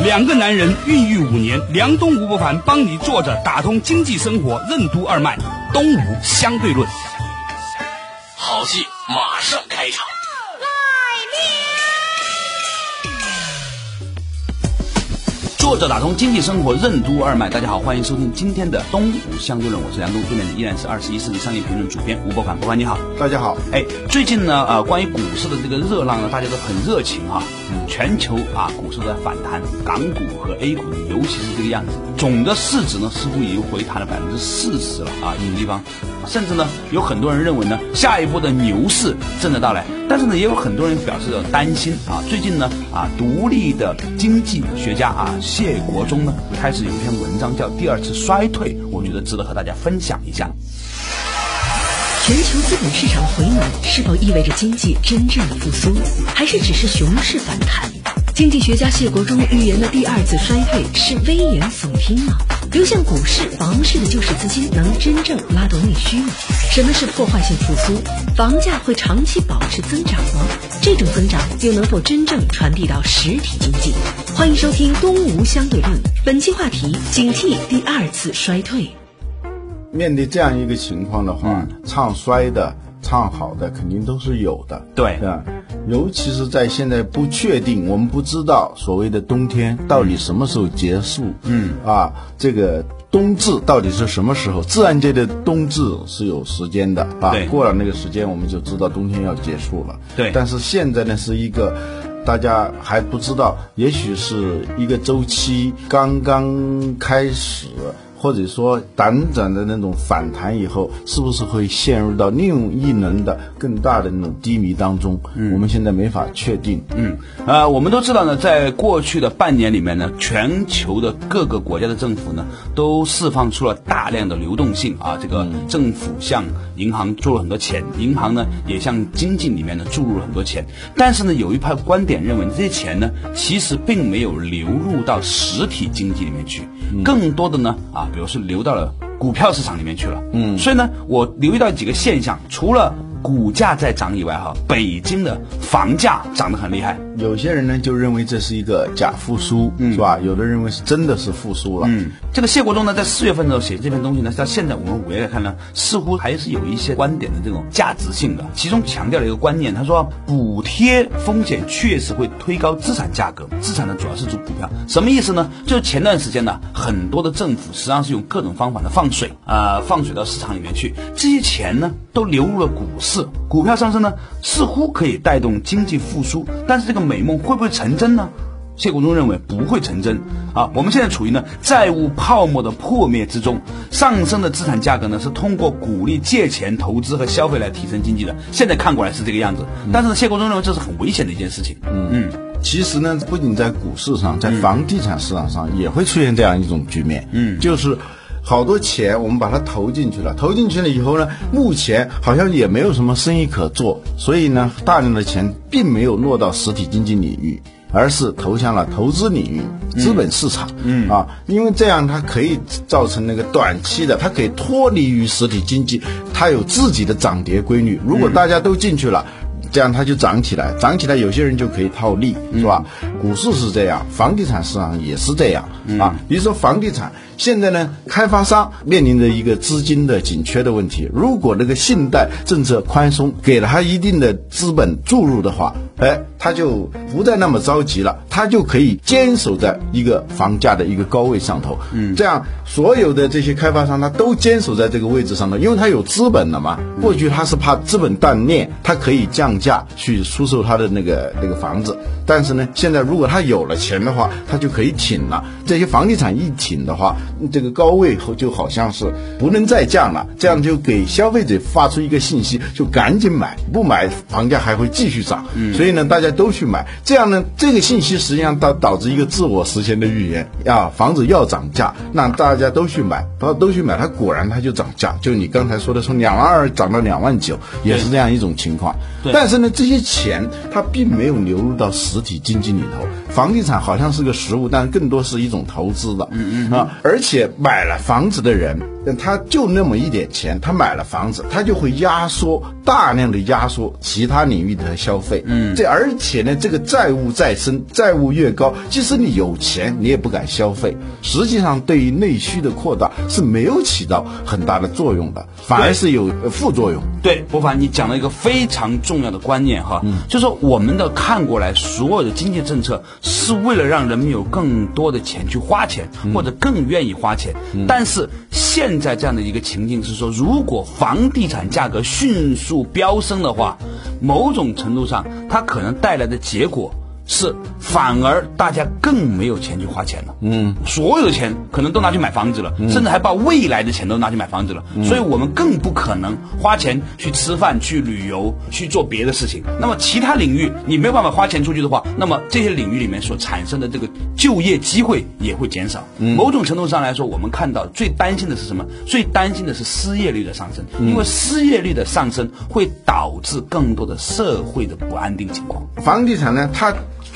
两个男人孕育五年，梁东吴不凡帮你做着打通经济生活任督二脉，东吴相对论。好戏马上作者打通经济生活任督二脉，大家好，欢迎收听今天的东吴相对论，我是梁东，对面的依然是二十一世纪商业评论主编吴伯凡，伯凡你好，大家好。哎，最近呢，呃，关于股市的这个热浪呢，大家都很热情哈，全球啊股市在反弹，港股和 A 股尤其是这个样子，总的市值呢似乎已经回弹了百分之四十了啊，有的地方，甚至呢有很多人认为呢，下一步的牛市正在到来，但是呢也有很多人表示着担心啊，最近呢啊独立的经济学家啊。谢国忠呢开始有一篇文章叫《第二次衰退》，我觉得值得和大家分享一下。全球资本市场回暖是否意味着经济真正的复苏，还是只是熊市反弹？经济学家谢国忠预言的第二次衰退是危言耸听吗？流向股市、房市的救市资金能真正拉动内需吗？什么是破坏性复苏？房价会长期保持增长吗？这种增长又能否真正传递到实体经济？欢迎收听《东吴相对论》，本期话题：警惕第二次衰退。面对这样一个情况的话，唱衰的、唱好的肯定都是有的，对吧？尤其是在现在不确定，我们不知道所谓的冬天到底什么时候结束，嗯啊，这个冬至到底是什么时候？自然界的冬至是有时间的啊，过了那个时间，我们就知道冬天要结束了。对但是现在呢，是一个大家还不知道，也许是一个周期刚刚开始。或者说短暂的那种反弹以后，是不是会陷入到另一轮的更大的那种低迷当中？我们现在没法确定。嗯，呃，我们都知道呢，在过去的半年里面呢，全球的各个国家的政府呢，都释放出了大量的流动性啊，这个政府向银行注入很多钱，银行呢也向经济里面呢注入了很多钱，但是呢，有一派观点认为这些钱呢，其实并没有流入到实体经济里面去，更多的呢啊，比如是流到了股票市场里面去了。嗯，所以呢，我留意到几个现象，除了股价在涨以外，哈，北京的房价涨得很厉害。有些人呢就认为这是一个假复苏，是吧？有的认为是真的是复苏了。嗯，这个谢国忠呢，在四月份的时候写这篇东西呢，到现在我们五月来看呢，似乎还是有一些观点的这种价值性的。其中强调了一个观念，他说补贴风险确实会推高资产价格，资产呢主要是指股票，什么意思呢？就是前段时间呢，很多的政府实际上是用各种方法的放水啊、呃放水到市场里面去，这些钱呢都流入了股市，股票上升呢似乎可以带动经济复苏，但是这个美梦会不会成真呢？谢国忠认为不会成真啊！我们现在处于呢债务泡沫的破灭之中，上升的资产价格呢是通过鼓励借钱、投资和消费来提升经济的。现在看过来是这个样子，但是呢谢国忠认为这是很危险的一件事情。嗯嗯，其实呢，不仅在股市上，在房地产市场上也会出现这样一种局面。嗯，就是好多钱我们把它投进去了，投进去了以后呢，目前好像也没有什么生意可做，所以呢，大量的钱并没有落到实体经济领域。而是投向了投资领域、资本市场，嗯啊，因为这样它可以造成那个短期的，它可以脱离于实体经济，它有自己的涨跌规律。如果大家都进去了。这样它就涨起来，涨起来，有些人就可以套利，是吧？股市是这样，房地产市场也是这样啊。比如说房地产，现在呢，开发商面临着一个资金的紧缺的问题。如果那个信贷政策宽松，给了他一定的资本注入的话，哎，他就不再那么着急了，他就可以坚守在一个房价的一个高位上头。嗯，这样所有的这些开发商他都坚守在这个位置上的，因为他有资本了嘛。过去他是怕资本断裂，他可以降价去出售他的那个那个房子。但是呢，现在如果他有了钱的话，他就可以挺了。这些房地产一挺的话，这个高位后就好像是不能再降了，这样就给消费者发出一个信息，就赶紧买，不买房价还会继续涨。嗯，所以呢，大家都去买，这样呢，这个信息实际上导导致一个自我实现的预言啊，房子要涨价，那大家家都去买，都都去买，它果然它就涨价。就你刚才说的，从两万二涨到两万九，也是这样一种情况。但是呢，这些钱它并没有流入到实体经济里头。房地产好像是个实物，但更多是一种投资的。嗯嗯啊，而且买了房子的人。他就那么一点钱，他买了房子，他就会压缩大量的压缩其他领域的消费。嗯，这而且呢，这个债务再生，债务越高，即使你有钱，你也不敢消费。实际上，对于内需的扩大是没有起到很大的作用的，反而是有副作用。对，博凡，你讲了一个非常重要的观念哈，就是说我们的看过来，所有的经济政策是为了让人们有更多的钱去花钱，或者更愿意花钱，但是现现在这样的一个情境是说，如果房地产价格迅速飙升的话，某种程度上，它可能带来的结果。是，反而大家更没有钱去花钱了。嗯，所有的钱可能都拿去买房子了，甚至还把未来的钱都拿去买房子了。所以我们更不可能花钱去吃饭、去旅游、去做别的事情。那么其他领域你没有办法花钱出去的话，那么这些领域里面所产生的这个就业机会也会减少。某种程度上来说，我们看到最担心的是什么？最担心的是失业率的上升，因为失业率的上升会导致更多的社会的不安定情况。房地产呢，它。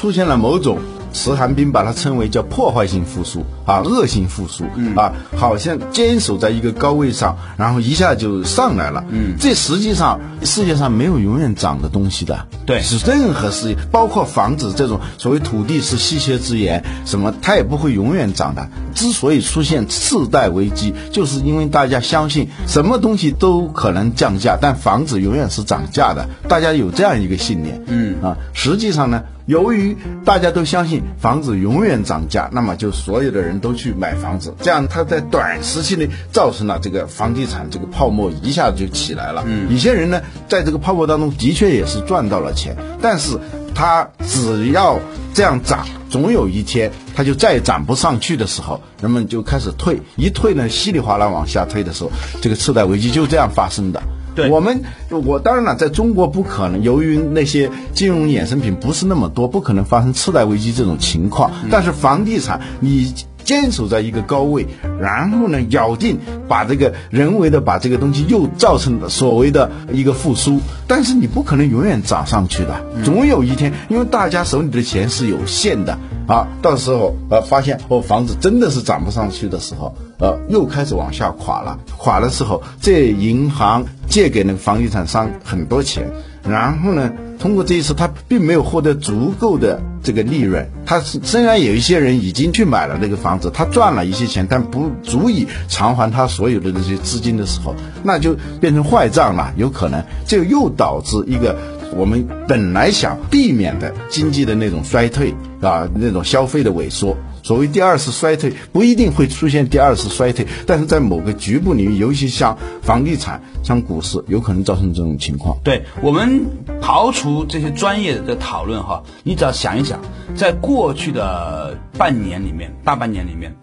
出现了某种。石寒冰把它称为叫破坏性复苏啊，恶性复苏啊，好像坚守在一个高位上，然后一下就上来了。嗯，这实际上世界上没有永远涨的东西的。对，是任何事情，包括房子这种所谓土地是稀缺资源，什么它也不会永远涨的。之所以出现次贷危机，就是因为大家相信什么东西都可能降价，但房子永远是涨价的。大家有这样一个信念。嗯啊，实际上呢，由于大家都相信。房子永远涨价，那么就所有的人都去买房子，这样它在短时期内造成了这个房地产这个泡沫一下子就起来了。嗯，有些人呢，在这个泡沫当中的确也是赚到了钱，但是他只要这样涨，总有一天他就再也涨不上去的时候，人们就开始退，一退呢，稀里哗啦往下退的时候，这个次贷危机就这样发生的。我们我当然了，在中国不可能，由于那些金融衍生品不是那么多，不可能发生次贷危机这种情况。但是房地产，你坚守在一个高位，然后呢，咬定把这个人为的把这个东西又造成了所谓的一个复苏，但是你不可能永远涨上去的，总有一天，因为大家手里的钱是有限的。啊，到时候呃发现哦房子真的是涨不上去的时候，呃又开始往下垮了。垮的时候，这银行借给那个房地产商很多钱，然后呢，通过这一次他并没有获得足够的这个利润。他虽然有一些人已经去买了那个房子，他赚了一些钱，但不足以偿还他所有的这些资金的时候，那就变成坏账了。有可能这又导致一个。我们本来想避免的经济的那种衰退啊，那种消费的萎缩。所谓第二次衰退不一定会出现第二次衰退，但是在某个局部领域，尤其像房地产、像股市，有可能造成这种情况。对我们刨除这些专业的讨论哈，你只要想一想，在过去的半年里面，大半年里面，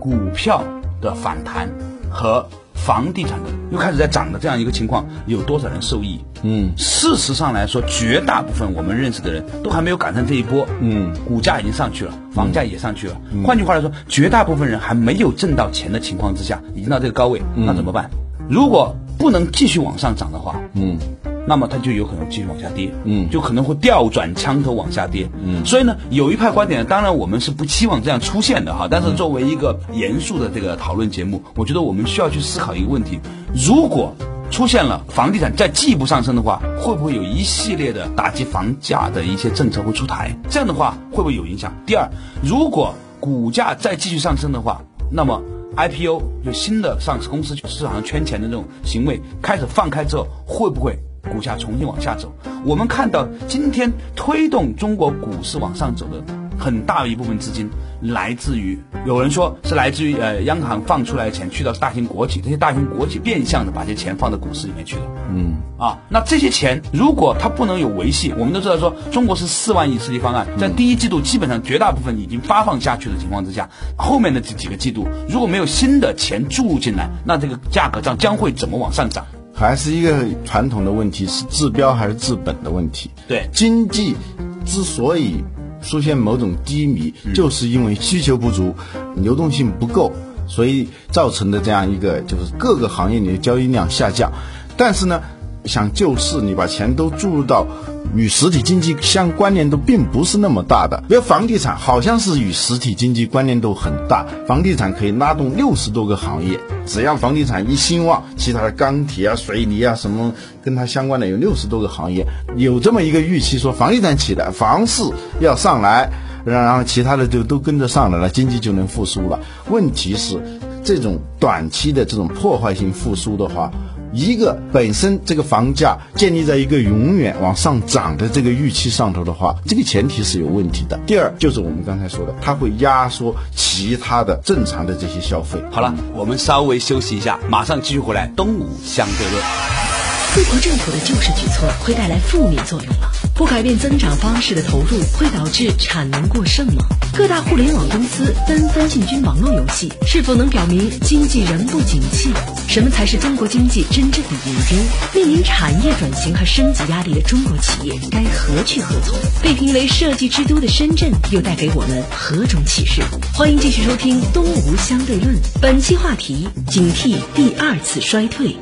股票的反弹和。房地产的又开始在涨的这样一个情况，有多少人受益？嗯，事实上来说，绝大部分我们认识的人都还没有赶上这一波。嗯，股价已经上去了，房价也上去了。换句话来说，绝大部分人还没有挣到钱的情况之下，已经到这个高位，那怎么办？如果不能继续往上涨的话，嗯。那么它就有可能继续往下跌，嗯，就可能会调转枪头往下跌，嗯，所以呢，有一派观点，当然我们是不期望这样出现的哈，但是作为一个严肃的这个讨论节目，我觉得我们需要去思考一个问题：如果出现了房地产再进一步上升的话，会不会有一系列的打击房价的一些政策会出台？这样的话会不会有影响？第二，如果股价再继续上升的话，那么 IPO 就新的上市公司市场上圈钱的这种行为开始放开之后，会不会？股价重新往下走，我们看到今天推动中国股市往上走的很大一部分资金，来自于有人说是来自于呃央行放出来的钱去到大型国企，这些大型国企变相的把这些钱放到股市里面去了。嗯，啊，那这些钱如果它不能有维系，我们都知道说中国是四万亿刺激方案，在第一季度基本上绝大部分已经发放下去的情况之下，后面的这几个季度如果没有新的钱注入进来，那这个价格将将会怎么往上涨？还是一个传统的问题，是治标还是治本的问题。对，经济之所以出现某种低迷，就是因为需求不足，流动性不够。所以造成的这样一个就是各个行业里的交易量下降。但是呢，想救市，你把钱都注入到与实体经济相关联度并不是那么大的。比如房地产，好像是与实体经济关联度很大，房地产可以拉动六十多个行业。只要房地产一兴旺，其他的钢铁啊、水泥啊什么跟它相关的有六十多个行业，有这么一个预期，说房地产起来，房市要上来，然后其他的就都跟着上来了，经济就能复苏了。问题是，这种短期的这种破坏性复苏的话。一个本身这个房价建立在一个永远往上涨的这个预期上头的话，这个前提是有问题的。第二就是我们刚才说的，它会压缩其他的正常的这些消费。好了，我们稍微休息一下，马上继续回来。东吴相对论，各国政府的救市举措会带来负面作用吗？不改变增长方式的投入会导致产能过剩吗？各大互联网公司纷纷进军网络游戏，是否能表明经济仍不景气？什么才是中国经济真正的隐忧？面临产业转型和升级压力的中国企业该何去何从？被评为设计之都的深圳又带给我们何种启示？欢迎继续收听《东吴相对论》，本期话题：警惕第二次衰退。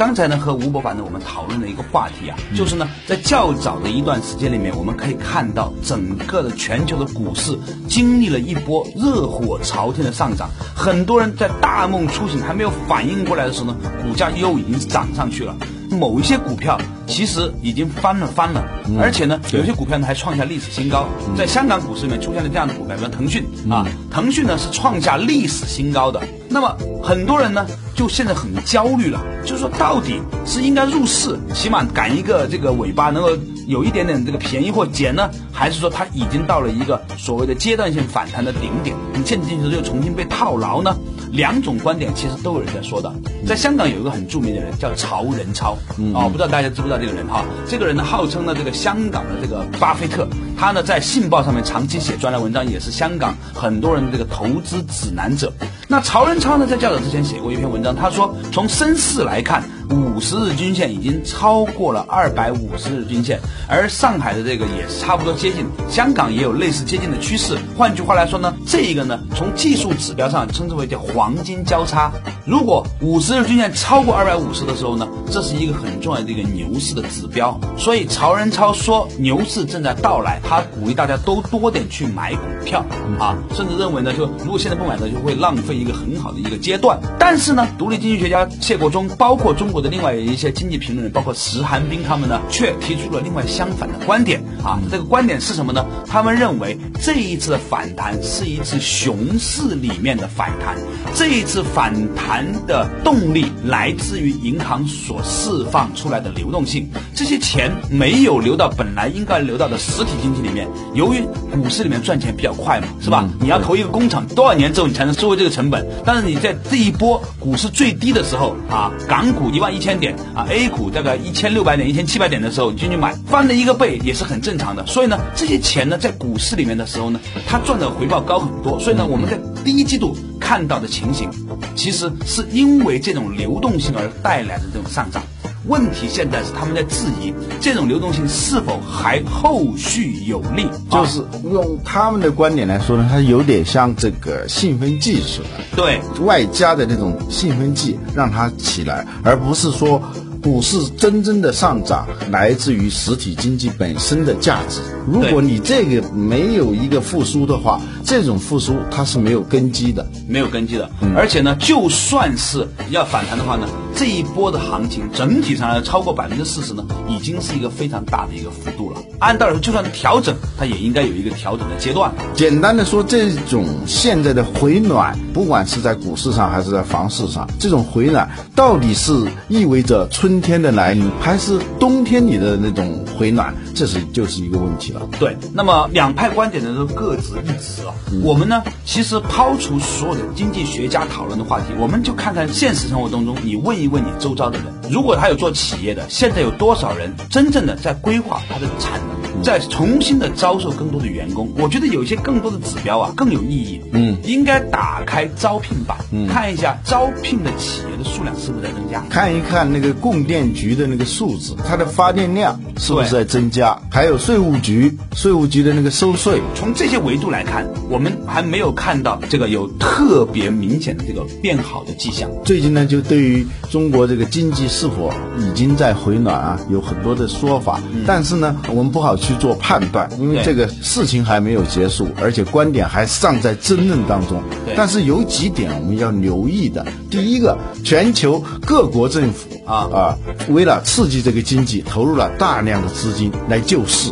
刚才呢和吴伯凡呢我们讨论的一个话题啊，就是呢在较早的一段时间里面，我们可以看到整个的全球的股市经历了一波热火朝天的上涨，很多人在大梦初醒还没有反应过来的时候呢，股价又已经涨上去了。某一些股票其实已经翻了翻了，而且呢有些股票呢还创下历史新高。在香港股市里面出现了这样的股票，比如腾讯啊，腾讯呢是创下历史新高的。那么很多人呢就现在很焦虑了，就是说到底是应该入市，起码赶一个这个尾巴，能够有一点点这个便宜或减呢，还是说它已经到了一个所谓的阶段性反弹的顶点，你渐进去之后又重新被套牢呢？两种观点其实都有人在说的。在香港有一个很著名的人叫曹仁超，哦，不知道大家知不知道这个人哈？这个人呢号称呢这个香港的这个巴菲特，他呢在《信报》上面长期写专栏文章，也是香港很多人的这个投资指南者。那曹仁超呢在较早之前写过一篇文章，他说从身世来看。五十日均线已经超过了二百五十日均线，而上海的这个也是差不多接近，香港也有类似接近的趋势。换句话来说呢，这一个呢，从技术指标上称之为叫黄金交叉。如果五十日均线超过二百五十的时候呢，这是一个很重要的一个牛市的指标。所以曹仁超说牛市正在到来，他鼓励大家都多点去买股票啊，甚至认为呢，就如果现在不买呢，就会浪费一个很好的一个阶段。但是呢，独立经济学家谢国忠，包括中国。的另外一些经济评论人，包括石寒冰，他们呢却提出了另外相反的观点啊。这个观点是什么呢？他们认为这一次的反弹是一次熊市里面的反弹，这一次反弹的动力来自于银行所释放出来的流动性，这些钱没有流到本来应该流到的实体经济里面。由于股市里面赚钱比较快嘛，是吧？你要投一个工厂，多少年之后你才能收回这个成本？但是你在这一波股市最低的时候啊，港股一万。一千点啊，A 股大概一千六百点、一千七百点的时候，你进去买，翻了一个倍也是很正常的。所以呢，这些钱呢，在股市里面的时候呢，它赚的回报高很多。所以呢，我们在第一季度看到的情形，其实是因为这种流动性而带来的这种上涨。问题现在是他们在质疑这种流动性是否还后续有利。就是用他们的观点来说呢，它有点像这个兴奋剂似的，对外加的那种兴奋剂让它起来，而不是说。股市真正的上涨来自于实体经济本身的价值。如果你这个没有一个复苏的话，这种复苏它是没有根基的，没有根基的。而且呢，就算是要反弹的话呢，这一波的行情整体上来超过百分之四十呢，已经是一个非常大的一个幅度了。按道理说，就算调整，它也应该有一个调整的阶段。简单的说，这种现在的回暖，不管是在股市上还是在房市上，这种回暖到底是意味着春。天的来临还是冬天里的那种回暖，这是就是一个问题了。对，那么两派观点呢都各执一词啊。我们呢，其实抛除所有的经济学家讨论的话题，我们就看看现实生活当中，你问一问你周遭的人，如果他有做企业的，现在有多少人真正的在规划他的产能？再重新的招收更多的员工。我觉得有一些更多的指标啊更有意义。嗯，应该打开招聘版，看一下招聘的企业的数量是不是在增加，看一看那个供电局的那个数字，它的发电量是不是在增加，还有税务局，税务局的那个收税。从这些维度来看，我们还没有看到这个有特别明显的这个变好的迹象。最近呢，就对于中国这个经济是否已经在回暖啊，有很多的说法，但是呢，我们不好去做判断，因为这个事情还没有结束，而且观点还尚在争论当中。但是有几点我们要留意的，第一个，全球各国政府啊啊，为了刺激这个经济，投入了大量的资金来救市。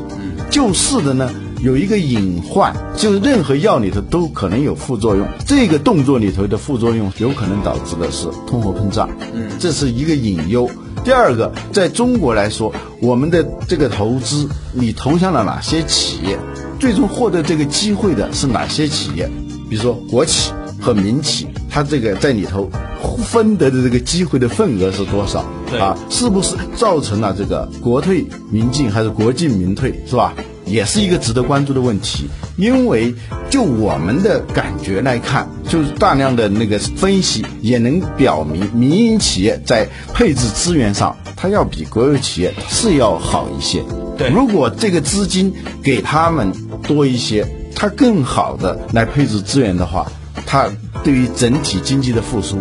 救市的呢，有一个隐患，就是任何药里头都可能有副作用。这个动作里头的副作用，有可能导致的是通货膨胀。嗯，这是一个隐忧。第二个，在中国来说，我们的这个投资，你投向了哪些企业？最终获得这个机会的是哪些企业？比如说国企和民企，它这个在里头分得的这个机会的份额是多少？啊，是不是造成了这个国退民进还是国进民退？是吧？也是一个值得关注的问题。因为就我们的感觉来看，就是大量的那个分析也能表明，民营企业在配置资源上，它要比国有企业是要好一些。对，如果这个资金给他们多一些。它更好的来配置资源的话，它对于整体经济的复苏，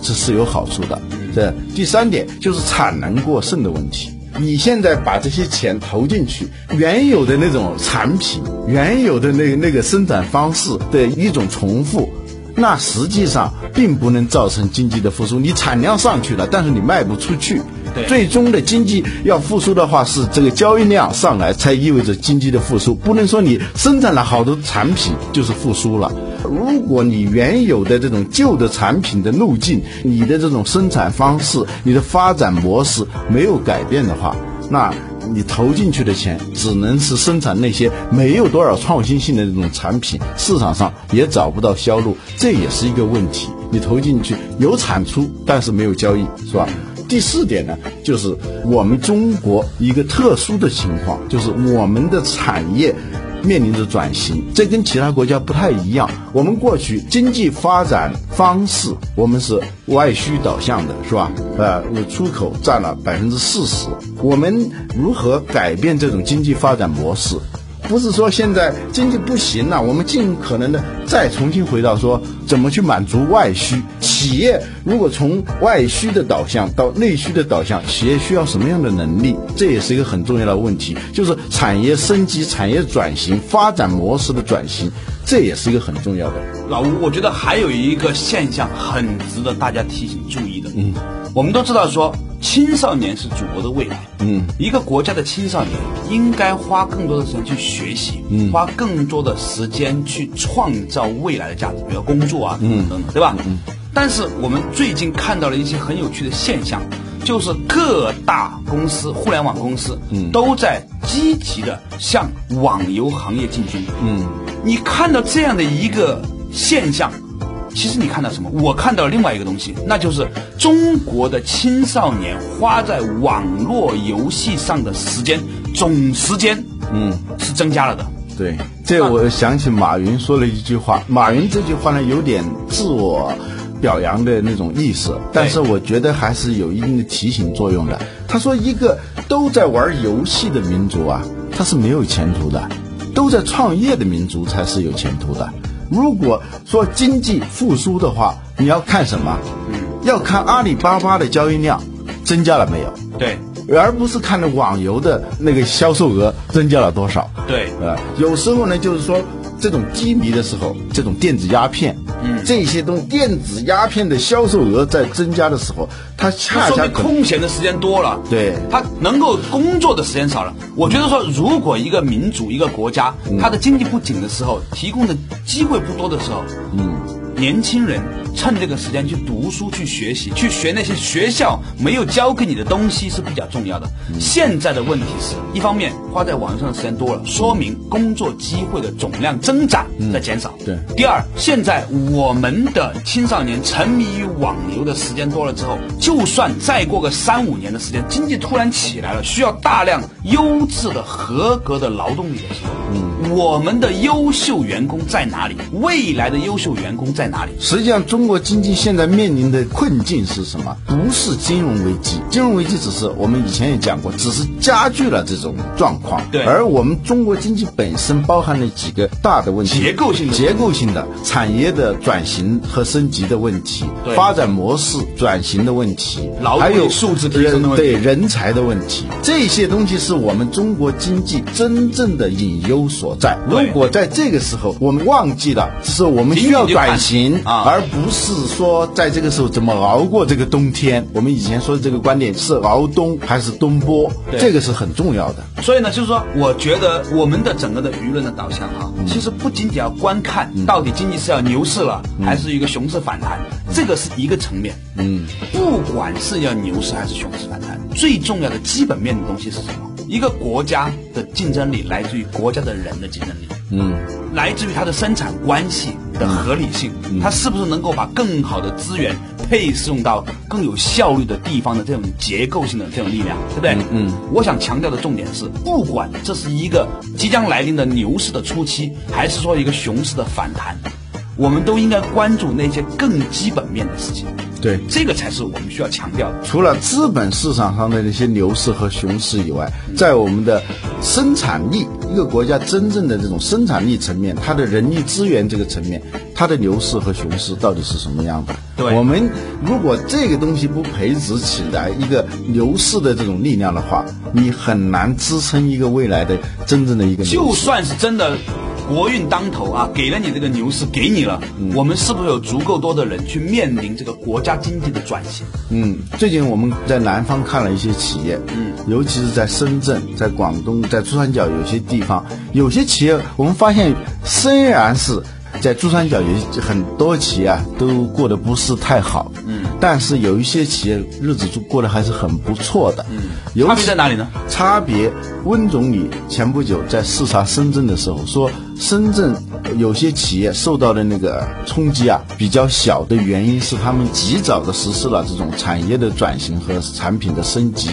这是有好处的。这第三点就是产能过剩的问题。你现在把这些钱投进去，原有的那种产品，原有的那那个生产方式的一种重复，那实际上并不能造成经济的复苏。你产量上去了，但是你卖不出去。最终的经济要复苏的话，是这个交易量上来才意味着经济的复苏。不能说你生产了好多产品就是复苏了。如果你原有的这种旧的产品的路径、你的这种生产方式、你的发展模式没有改变的话，那你投进去的钱只能是生产那些没有多少创新性的这种产品，市场上也找不到销路，这也是一个问题。你投进去有产出，但是没有交易，是吧？第四点呢，就是我们中国一个特殊的情况，就是我们的产业面临着转型，这跟其他国家不太一样。我们过去经济发展方式，我们是外需导向的，是吧？呃，出口占了百分之四十。我们如何改变这种经济发展模式？不是说现在经济不行了，我们尽可能的再重新回到说怎么去满足外需。企业如果从外需的导向到内需的导向，企业需要什么样的能力？这也是一个很重要的问题，就是产业升级、产业转型、发展模式的转型，这也是一个很重要的。老吴，我觉得还有一个现象很值得大家提醒注意的。嗯，我们都知道说。青少年是祖国的未来。嗯，一个国家的青少年应该花更多的时间去学习，嗯，花更多的时间去创造未来的价值，比如工作啊，等等，对吧？嗯。但是我们最近看到了一些很有趣的现象，就是各大公司、互联网公司，嗯，都在积极的向网游行业进军。嗯，你看到这样的一个现象。其实你看到什么？我看到了另外一个东西，那就是中国的青少年花在网络游戏上的时间总时间，嗯，是增加了的。对，这我想起马云说了一句话。马云这句话呢，有点自我表扬的那种意思，但是我觉得还是有一定的提醒作用的。他说，一个都在玩游戏的民族啊，他是没有前途的；都在创业的民族才是有前途的。如果说经济复苏的话，你要看什么？要看阿里巴巴的交易量增加了没有？对，而不是看那网游的那个销售额增加了多少？对，呃，有时候呢，就是说这种低迷的时候，这种电子鸦片。嗯，这些东电子鸦片的销售额在增加的时候，它恰恰空闲的时间多了，对，它能够工作的时间少了。我觉得说，如果一个民主、一个国家，它的经济不景的时候，提供的机会不多的时候，嗯。年轻人趁这个时间去读书、去学习、去学那些学校没有教给你的东西是比较重要的。现在的问题是一方面花在网上的时间多了，说明工作机会的总量增长在减少。对第二，现在我们的青少年沉迷于网游的时间多了之后，就算再过个三五年的时间，经济突然起来了，需要大量优质的、合格的劳动力的时候，嗯，我们的优秀员工在哪里？未来的优秀员工在哪里？实际上，中国经济现在面临的困境是什么？不是金融危机，金融危机只是我们以前也讲过，只是加剧了这种状况。对。而我们中国经济本身包含了几个大的问题：结构性的结构性的产业的转型和升级的问题。对，发展模式转型的问题，劳还有素质提升的问题。人才的问题，这些东西是我们中国经济真正的隐忧所在。如果在这个时候我们忘记了，是我们需要转型，啊而不是说在这个时候怎么熬过这个冬天。我们以前说的这个观点是熬冬还是冬播，对这个是很重要的。所以呢，就是说，我觉得我们的整个的舆论的导向啊，嗯其实不仅仅要观看到底经济是要牛市了，还是一个熊市反弹，这个是一个层面。嗯，不管是要牛市还是熊市反弹，最重要的基本面的东西是什么？一个国家的竞争力来自于国家的人的竞争力。嗯，来自于它的生产关系的合理性，它是不是能够把更好的资源配送到更有效率的地方的这种结构性的这种力量，对不对？嗯。我想强调的重点是，不管这是一个即将来临的牛市的初期，还是说一个熊市的反弹，我们都应该关注那些更基本面的事情，对。这个才是我们需要强调的。除了资本市场上的那些牛市和熊市以外，在我们的生产力，一个国家真正的这种生产力层面，它的人力资源这个层面，它的牛市和熊市到底是什么样的？对我们如果这个东西不培植起来一个牛市的这种力量的话，你很难支撑一个未来的真正的一个牛市。就算是真的国运当头啊，给了你这个牛市，给你了，我们是不是有足够多的人去面临这个国家经济的转型？嗯，最近我们在南方看了一些企业，嗯，尤其是在深圳、在广东、在珠三角有些地方，有些企业我们发现，虽然是在珠三角有很多企业啊都过得不是太好，嗯，但是有一些企业日子就过得还是很不错的，嗯，差别在哪里呢？差别，温总理前不久在视察深圳的时候说，深圳有些企业受到的那个冲击啊比较小的原因是他们及早的实施了这种产业的转型和产品的升级。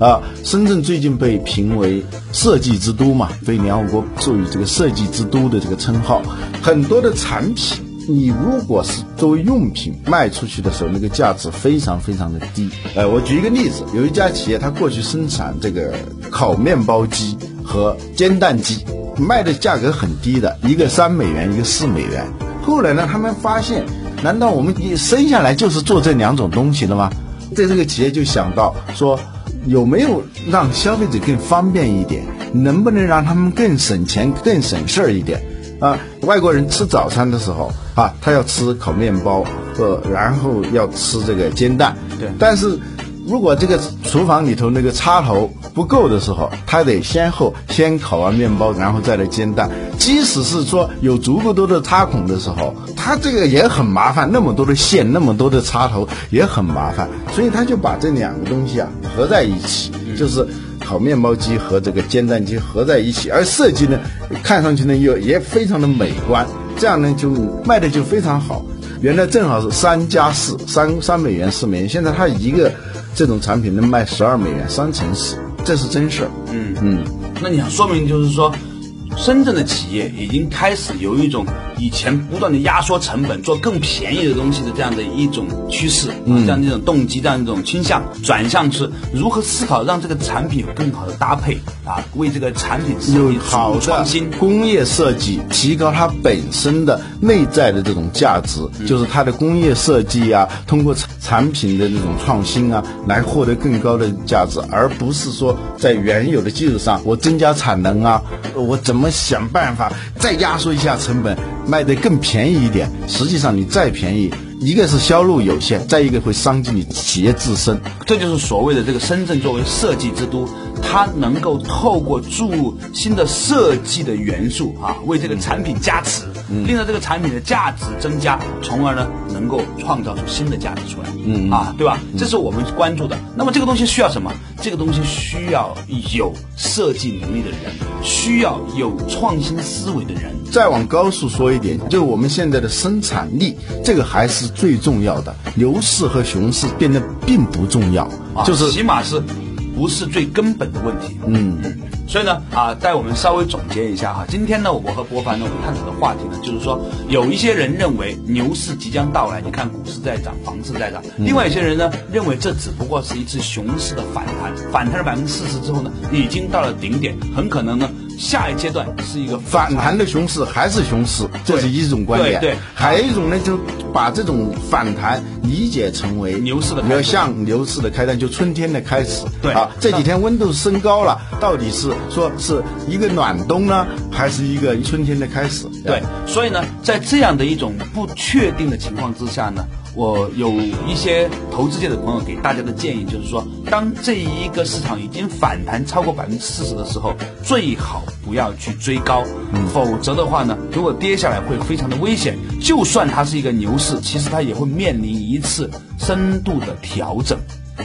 啊，深圳最近被评为设计之都嘛，被联合国授予这个设计之都的这个称号，很多的产品。你如果是作为用品卖出去的时候，那个价值非常非常的低。呃，我举一个例子，有一家企业，它过去生产这个烤面包机和煎蛋机，卖的价格很低的，一个三美元，一个四美元。后来呢，他们发现，难道我们一生下来就是做这两种东西的吗？在这个企业就想到说，有没有让消费者更方便一点？能不能让他们更省钱、更省事儿一点？啊，外国人吃早餐的时候啊，他要吃烤面包，呃，然后要吃这个煎蛋。对但是如果这个厨房里头那个插头不够的时候，他得先后先烤完面包，然后再来煎蛋。即使是说有足够多的插孔的时候，他这个也很麻烦，那么多的线，那么多的插头也很麻烦，所以他就把这两个东西啊合在一起，就是。烤面包机和这个煎蛋机合在一起，而设计呢，看上去呢又也非常的美观，这样呢就卖的就非常好。原来正好是三加四，三三美元四美元，现在它一个这种产品能卖十二美元，三乘十，这是真事儿。嗯嗯，那你想说明就是说，深圳的企业已经开始有一种以前不断的压缩成本、做更便宜的东西的这样的一种趋势，嗯、这样的一种动机、这样一种倾向，转向是如何思考让这个产品有更好的搭配啊，为这个产品设有计好的创新。工业设计，提高它本身的内在的这种价值，就是它的工业设计啊，通过产产品的这种创新啊，来获得更高的价值，而不是说在原有的基础上我增加产能啊，我怎么我们想办法再压缩一下成本，卖得更便宜一点。实际上你再便宜，一个是销路有限，再一个会伤及你企业自身。这就是所谓的这个深圳作为设计之都，它能够透过注入新的设计的元素啊，为这个产品加持，令到这个产品的价值增加，从而呢能够创造出新的价值出来。嗯啊，对吧？这是我们关注的。那么这个东西需要什么？这个东西需要有设计能力的人，需要有创新思维的人。再往高处说一点，就我们现在的生产力，这个还是最重要的。牛市和熊市变得并不重要，啊就是起码是。不是最根本的问题。嗯，所以呢，啊，带我们稍微总结一下哈。今天呢，我和博凡呢，我们探讨的话题呢，就是说，有一些人认为牛市即将到来，你看股市在涨，房市在涨；另外一些人呢，认为这只不过是一次熊市的反弹，反弹了百分之四十之后呢，已经到了顶点，很可能呢。下一阶段是一个反弹的熊市，还是熊市？这是一种观点。对，还有一种呢，就把这种反弹理解成为牛市的，要像牛市的开端，就春天的开始。对啊，这几天温度升高了，到底是说是一个暖冬呢，还是一个春天的开始？对，所以呢，在这样的一种不确定的情况之下呢。我有一些投资界的朋友给大家的建议，就是说，当这一个市场已经反弹超过百分之四十的时候，最好不要去追高，否则的话呢，如果跌下来会非常的危险。就算它是一个牛市，其实它也会面临一次深度的调整。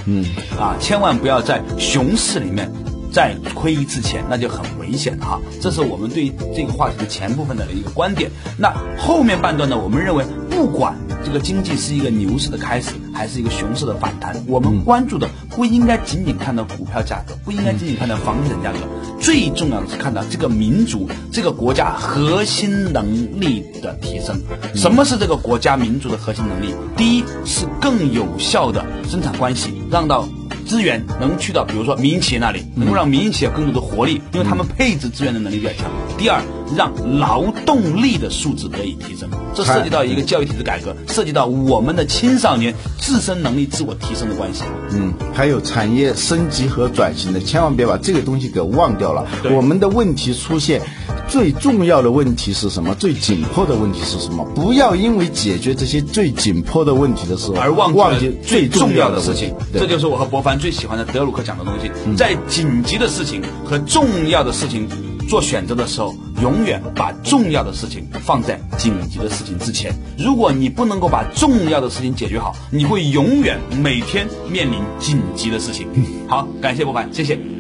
嗯，啊，千万不要在熊市里面再亏一次钱，那就很危险了哈。这是我们对这个话题的前部分的一个观点。那后面半段呢，我们认为不管。这个经济是一个牛市的开始，还是一个熊市的反弹？我们关注的不应该仅仅看到股票价格，不应该仅仅看到房地产价格，最重要的是看到这个民族、这个国家核心能力的提升。什么是这个国家民族的核心能力？第一是更有效的生产关系，让到。资源能去到，比如说民营企业那里，能够让民营企业更多的活力，因为他们配置资源的能力比较强。第二，让劳动力的素质得以提升，这涉及到一个教育体制改革，涉及到我们的青少年自身能力自我提升的关系。嗯，还有产业升级和转型的，千万别把这个东西给忘掉了。我们的问题出现。最重要的问题是什么？最紧迫的问题是什么？不要因为解决这些最紧迫的问题的时候而忘记最重要的事情。这就是我和博凡最喜欢的德鲁克讲的东西。在紧急的事情和重要的事情做选择的时候，永远把重要的事情放在紧急的事情之前。如果你不能够把重要的事情解决好，你会永远每天面临紧急的事情。好，感谢博凡，谢谢。